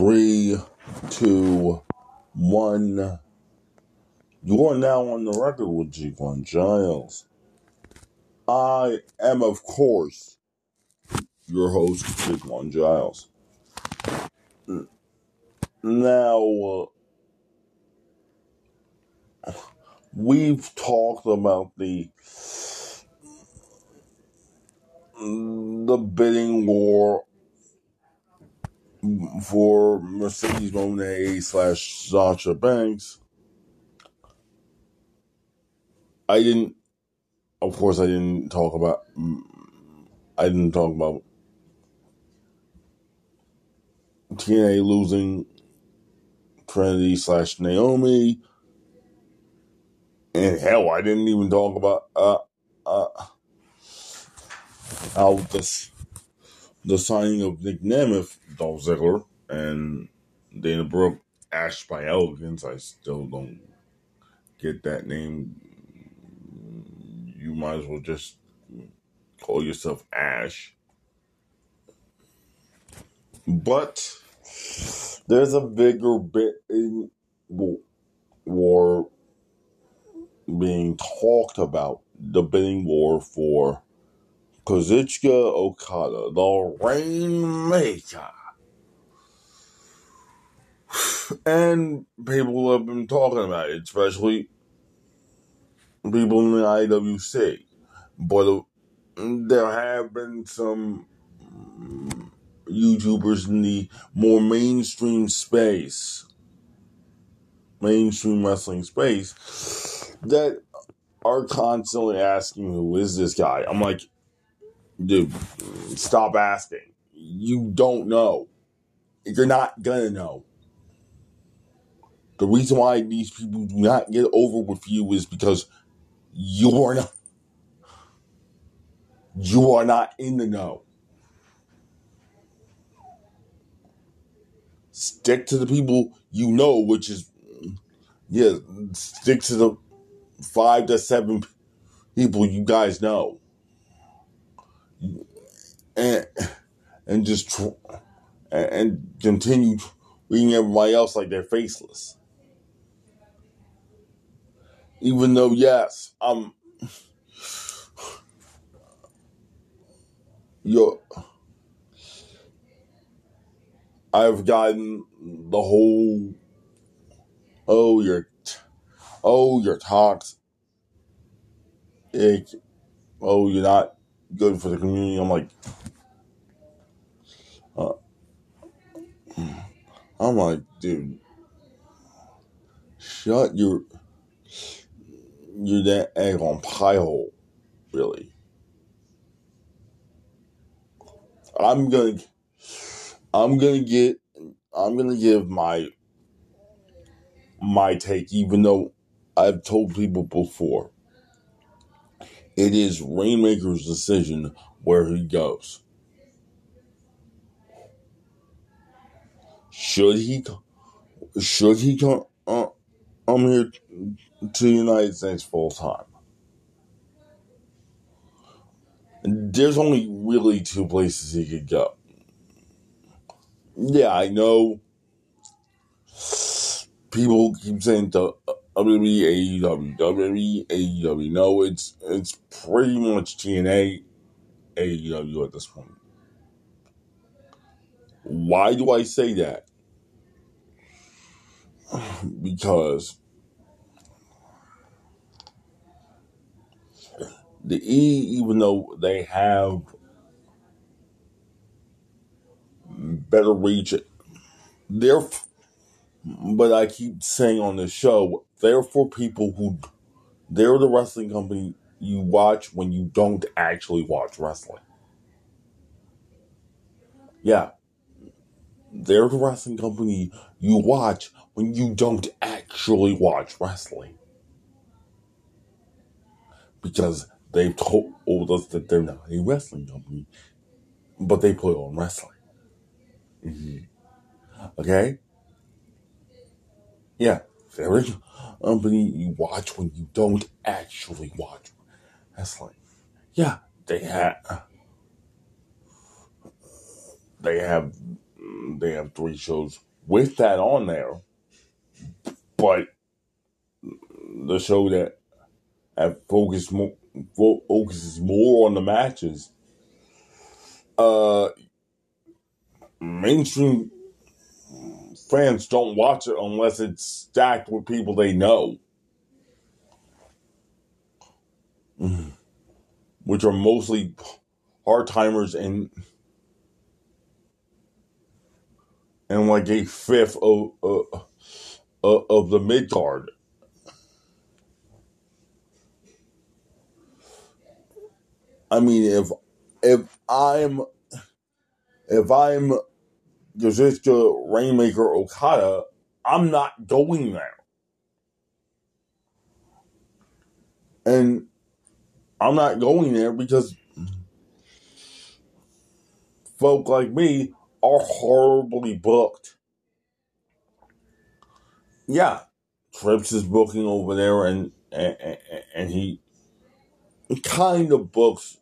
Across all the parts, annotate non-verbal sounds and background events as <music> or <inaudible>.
Three, two, one. You are now on the record with G1 Giles. I am, of course, your host, G1 Giles. Now, we've talked about the the bidding war for Mercedes Moné slash Sasha Banks. I didn't, of course, I didn't talk about, I didn't talk about TNA losing Trinity slash Naomi. And hell, I didn't even talk about, uh, uh, how this, the signing of Nick Nemeth, Dolph Ziggler, and Dana Brooke, Ash by Elegance. I still don't get that name. You might as well just call yourself Ash. But there's a bigger bidding war being talked about. The bidding war for Kazuchika Okada, the Rainmaker. And people have been talking about it, especially people in the IWC. But uh, there have been some YouTubers in the more mainstream space, mainstream wrestling space, that are constantly asking, who is this guy? I'm like, dude, stop asking. You don't know. You're not gonna know. The reason why these people do not get over with you is because you are not you are not in the know. Stick to the people you know, which is yeah, stick to the five to seven people you guys know. And and just tr- and continue treating everybody else like they're faceless. Even though, yes, I'm yo, I've gotten the whole, oh, you're, oh, you're toxic. Oh, you're not good for the community. I'm like, uh, I'm like, dude, shut your, you're that egg on pie hole, really. I'm gonna, I'm gonna get, I'm gonna give my, my take, even though I've told people before. It is Rainmaker's decision where he goes. Should he, should he come, uh, I'm here to the United States full time. There's only really two places he could go. Yeah, I know people keep saying the WWE, AEW, WWE, AEW. No, it's it's pretty much TNA, AEW at this point. Why do I say that? <sighs> Because the E, even though they have better reach, they're, but I keep saying on the show, they're for people who, they're the wrestling company you watch when you don't actually watch wrestling. Yeah. They're the wrestling company you watch when you don't actually watch wrestling. Because they've told us that they're not a wrestling company, but they put on wrestling. Mm-hmm. Okay? Yeah, they're company you watch when you don't actually watch wrestling. Yeah, they have. They have they have three shows with that on there, but the show that that focus more, focuses more on the matches. Uh, mainstream fans don't watch it unless it's stacked with people they know, which are mostly hard timers and and like a fifth of uh, uh, of the mid card. I mean, if if I'm if I'm Kazuchika Rainmaker Okada, I'm not going there. And I'm not going there because folk like me are horribly booked. Yeah, Trips is booking over there, and and, and he kind of books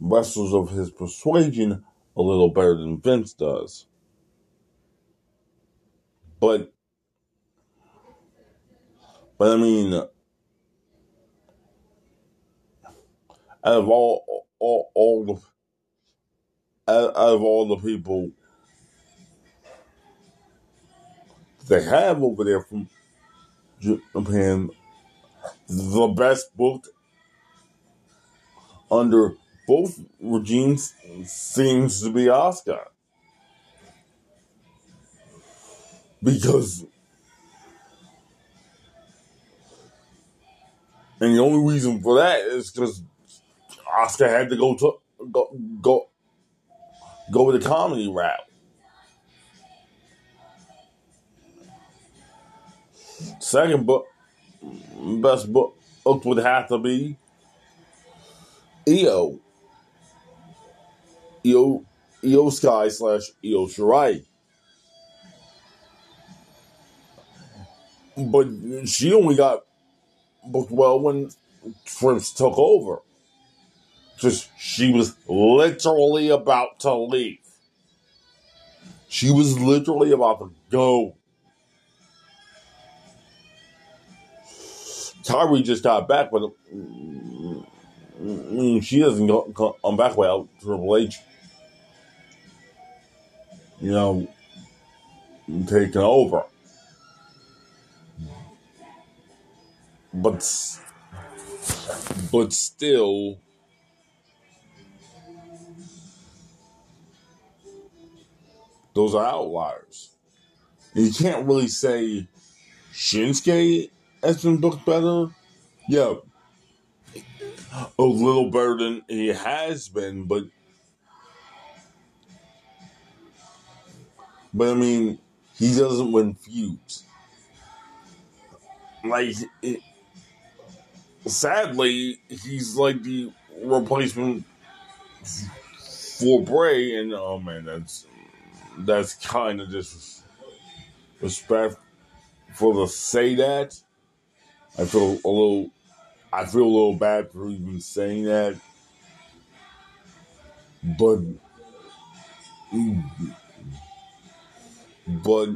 wrestlers of his persuasion a little better than Vince does. But, but I mean, out of all, all, all the, out, out of all the people they have over there from Japan, the best booked under both regimes seems to be Asuka. Because and the only reason for that is because Asuka had to go to go go go with the comedy route. Second book best book would have to be Io. Io, Io Sky slash Io Shirai. But she only got booked well when Trips took over. Just she was literally about to leave. She was literally about to go. Tyree just got back, but mm, she doesn't come back well. Triple H you know, taking over. But, but still, those are outliers. And you can't really say Shinsuke has been booked better. Yeah, a little better than he has been, but But I mean, he doesn't win feuds. Like, it, sadly, he's like the replacement for Bray, and oh man, that's that's kind of disrespectful to say that. I feel a little, I feel a little bad for even saying that, but but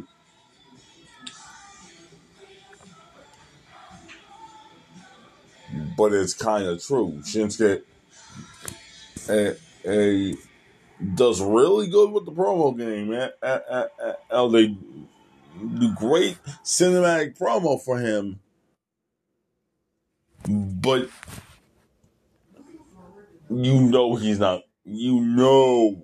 but it's kind of true. Shinsuke a, a, does really good with the promo game, man. Eh, a, they do great cinematic promo for him, but you know he's not. You know,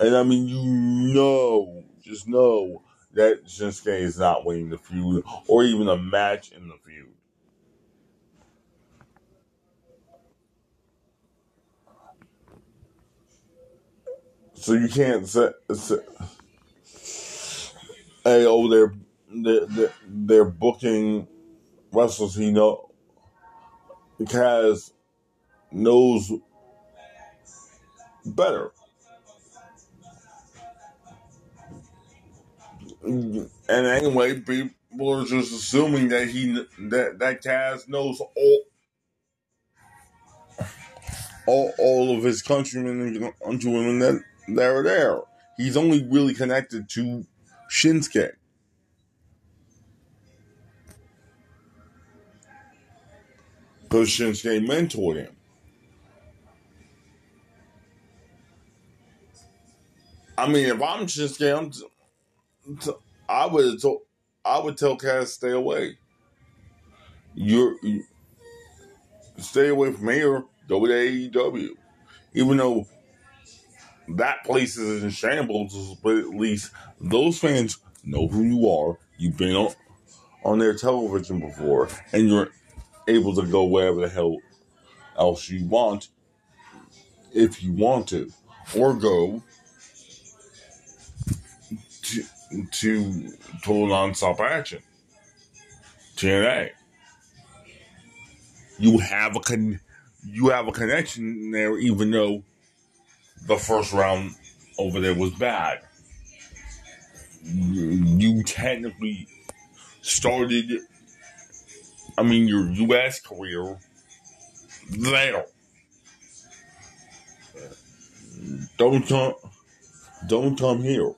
and I mean you know just know that Shinsuke is not winning the feud or even a match in the feud. So you can't say, say hey, oh, they're, they're, they're booking wrestlers he know because knows better. And anyway, people are just assuming that he that that Kaz knows all all, all of his countrymen and women that, that are there. He's only really connected to Shinsuke. Because Shinsuke mentored him. I mean, if I'm Shinsuke, I'm I would t- I would tell Kaz stay away. You're you, stay away from here. Go to AEW, even though that place is in shambles. But at least those fans know who you are. You've been on on their television before, and you're able to go wherever the hell else you want if you want to, or go to to total nonstop action. TNA. You have a con- you have a connection there, even though the first round over there was bad. You technically started, I mean, your U.S. career there. Don't come, don't come here,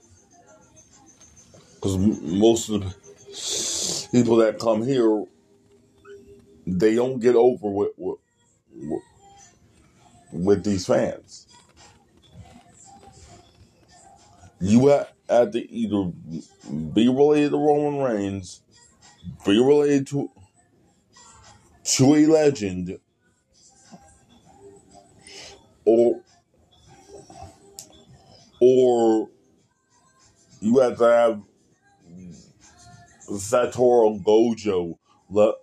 because most of the people that come here, they don't get over with with, with these fans. You have, have to either be related to Roman Reigns, be related to to a legend, or or you have to have Satoru Gojo le-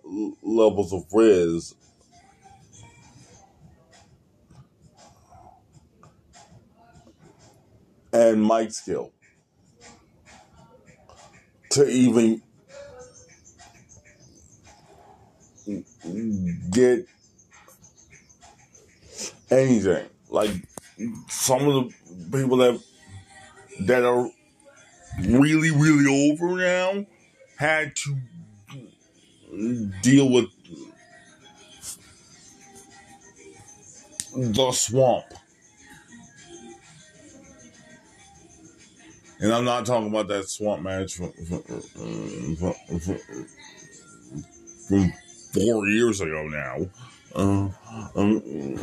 levels of Riz. And mic skill to even get anything. Like some of the people that that are really, really over now had to deal with the swamp. And I'm not talking about that swamp match from, from, from, from four years ago now. Uh, um,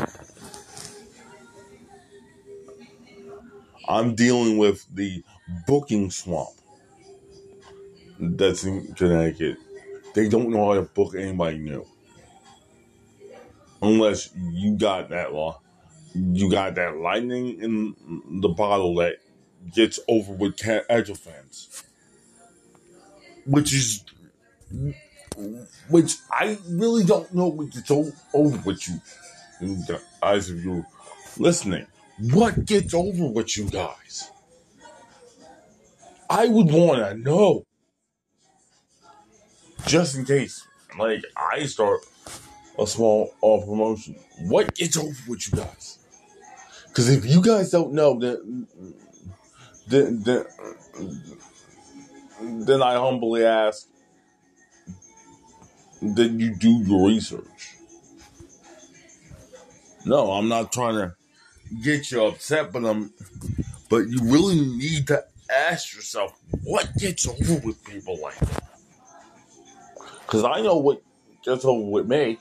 I'm dealing with the booking swamp that's in Connecticut. They don't know how to book anybody new. Unless you got that law. You got that lightning in the bottle that gets over with casual fans. Which is which I really don't know what gets over with you in the eyes of you listening. What gets over with you guys? I would want to know. Just in case, like, I start a small off promotion. What gets over with you guys? Because if you guys don't know, then, then, then, then I humbly ask that you do your research. No, I'm not trying to get you upset, but I'm, but you really need to ask yourself what gets over with people like that. Because I know what gets over with me.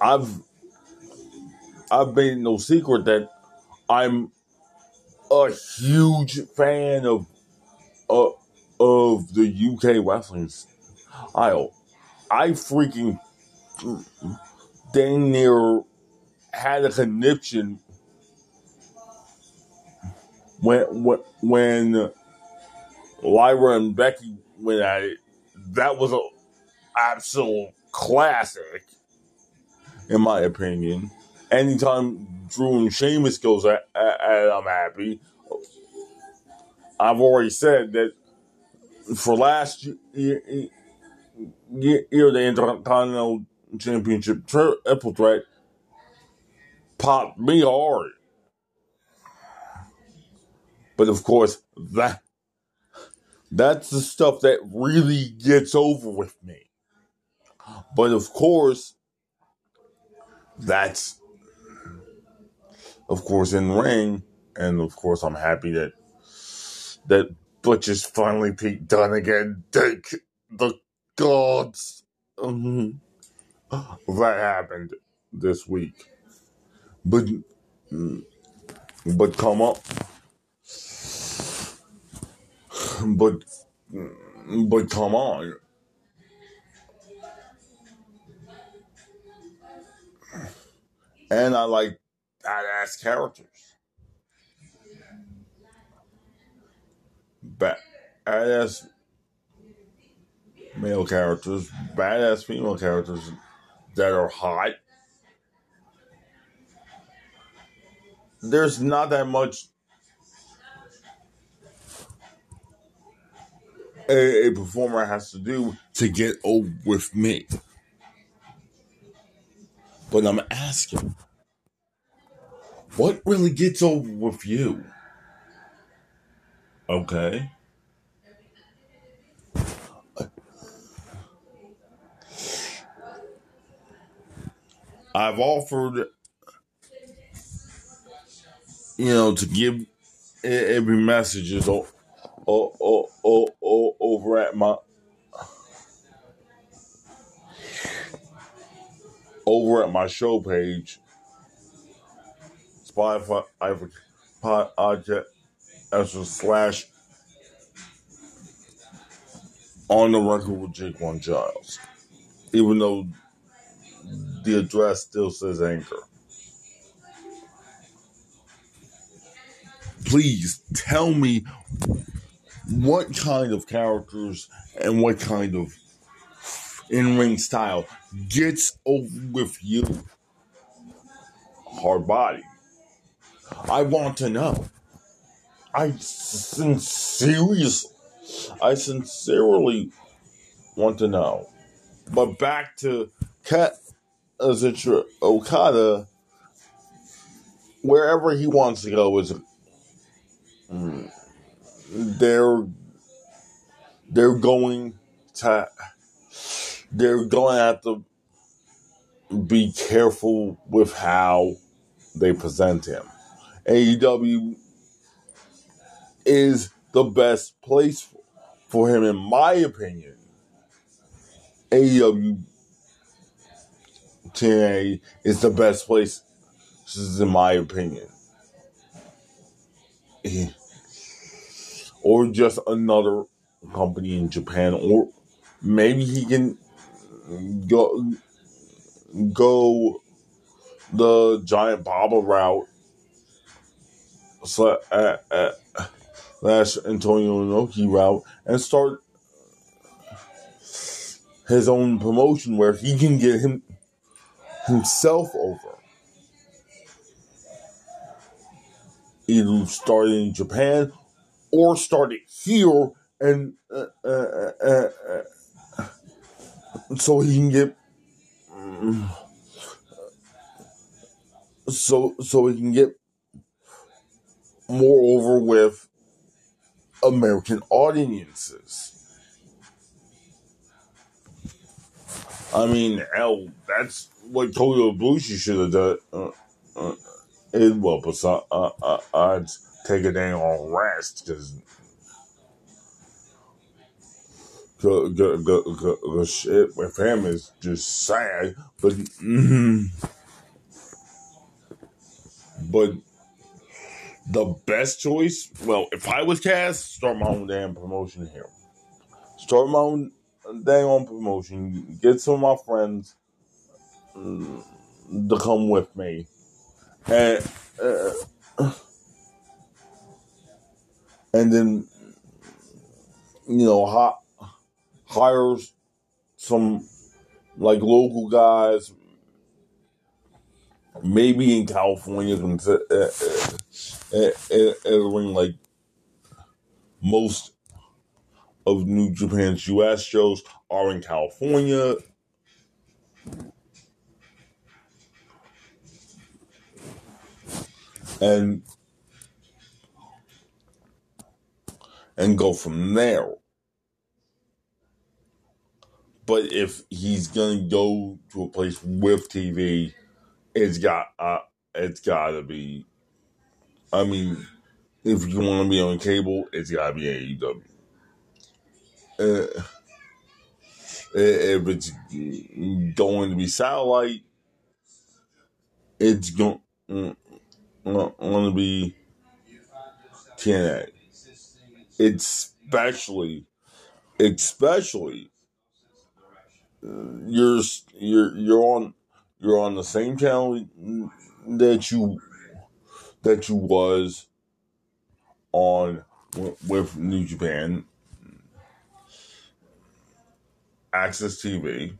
I've I've made no secret that I'm a huge fan of uh, of the UK wrestling style. I freaking dang near had a conniption when when when Lyra and Becky went at it. That was a absolute classic, in my opinion. Anytime Drew and Sheamus goes at, at, at I'm happy. I've already said that for last year, year, year the Intercontinental Championship triple threat popped me hard. But of course, that that's the stuff that really gets over with me. But of course, that's of course in ring, and of course I'm happy that that Butch is finally Pete Dunne again. Thank the gods. Mhm. That happened this week. But but come up but but come on. And I like badass characters. Ba- badass male characters, badass female characters that are hot. There's not that much a, a performer has to do to get over with me. But I'm asking, what really gets over with you? Okay. I've offered, you know, to give every messages o- o- o- o- o- over at my over at my show page, Spotify podcast slash on the record with Jake One Giles, even though the address still says Anchor. Please tell me what kind of characters and what kind of in ring style gets over with you. Hard body. I want to know. I sincerely, I sincerely want to know. But back to Kat Azuchika Okada, wherever he wants to go is hmm. They're they're going to they're going to have to be careful with how they present him. AEW is the best place for him, in my opinion. AEW TNA is the best place, in my opinion. Eh, Or just another company in Japan, or maybe he can go go the giant Baba route uh, uh, slash Antonio Inoki route and start his own promotion where he can get him himself over. Either start in Japan or start it here and uh, uh, uh, uh, so he can get so so he can get more over with American audiences. I mean, hell, that's what Toyo Ibushi should have done. Uh, uh, it, well, besides, uh, uh, I'd take a day on rest because the shit with him is just sad. But mm, but the best choice, well, if I was Kaz, start my own damn promotion here. Start my own dang on promotion. Get some of my friends mm, to come with me, and uh, and then you know hi- hire some like local guys, maybe in California, since, uh, uh, uh, uh, like most of New Japan's U.S. shows are in California. and and go from there. but if he's gonna go to a place with TV, it's got uh, it's gotta be. I mean, if you want to be on cable, it's gotta be AEW. Uh, if it's going to be satellite, it's going mm, going to be TNA. Especially, especially, you're you're you're on you're on the same channel that you that you was on with New Japan AXS TV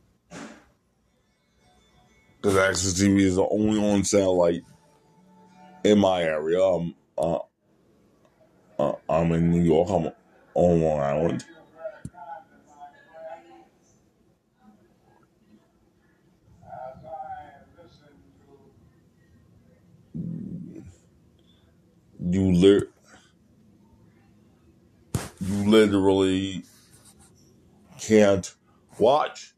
because AXS TV is the only on satellite in my area. I'm uh, uh, I'm in New York. I'm on Long Island. You you literally can't watch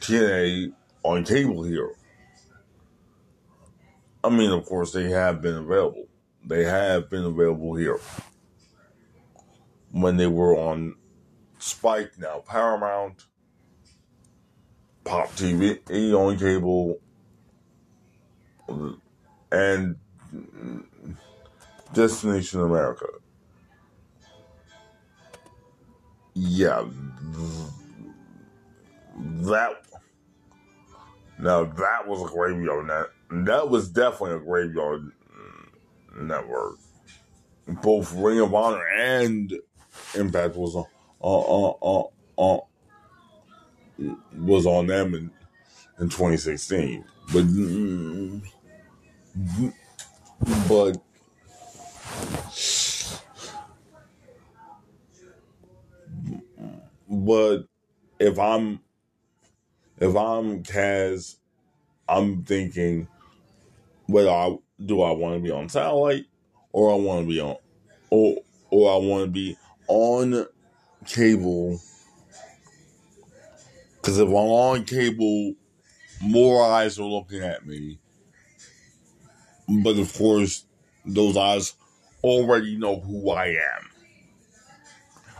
TNA on cable here. I mean, of course, they have been available. They have been available here when they were on Spike, now Paramount, Pop TV, on cable, and Destination America. Yeah, that now that was a graveyard net. That was definitely a graveyard network. Both Ring of Honor and Impact was on uh, uh, uh, was on them in, in 2016. But but but if I'm if I'm Kaz, I'm thinking whether I do I want to be on satellite or I want to be on or or I want to be on cable because if I'm on cable, more eyes are looking at me. But of course, those eyes already know who I am.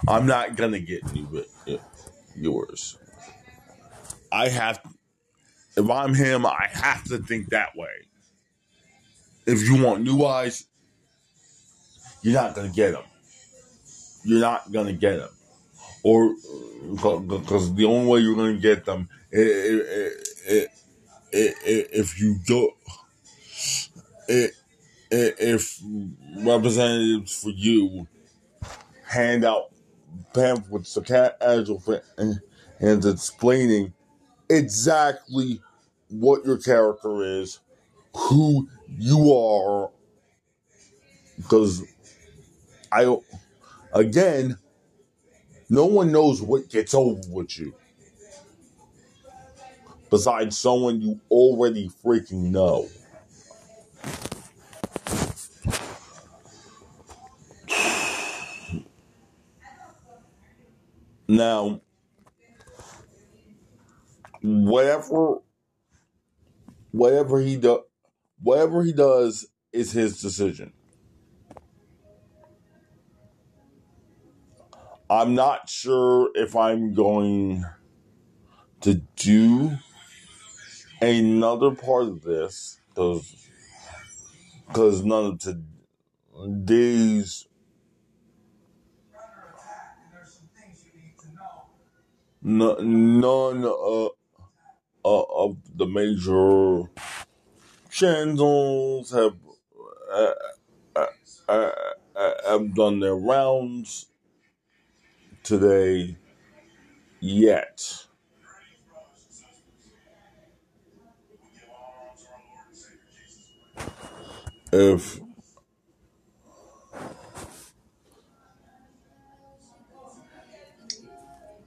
I'm not gonna get new uh, viewers. I have, if I'm him, I have to think that way. If you want new eyes, you're not gonna get them. You're not gonna get them, or uh, because the only way you're gonna get them if you don't if representatives for you hand out pamphlets to casual and explaining exactly what your character is, who you are, because I, again, no one knows what gets over with you besides someone you already freaking know. Now, whatever, whatever he does, whatever he does is his decision. I'm not sure if I'm going to do another part of this because because none of today's none of, of the major channels have uh, uh, uh, have done their rounds today yet. If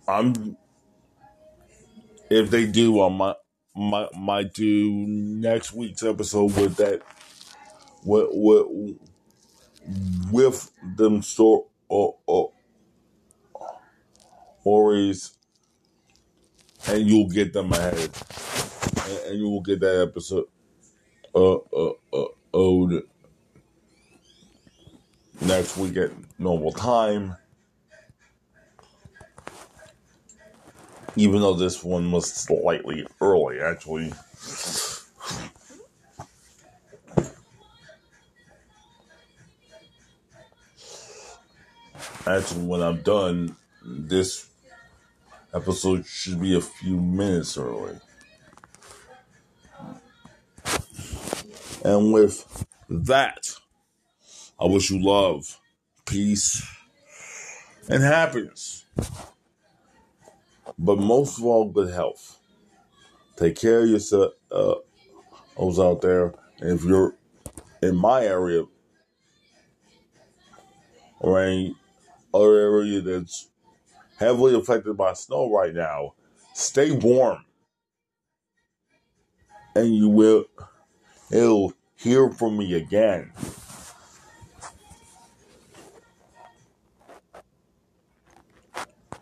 I'm if they do, I might might might do next week's episode with that with with with them store or, or stories, and you'll get them ahead, and, and you will get that episode. Uh, uh, uh, owed next week at normal time. Even though this one was slightly early, actually. Actually, when I'm done, this episode should be a few minutes early. And with that, I wish you love, peace, and happiness. But most of all, good health. Take care of yourself, uh, those out there. And if you're in my area or any other area that's heavily affected by snow right now, stay warm. And you will, it'll hear from me again.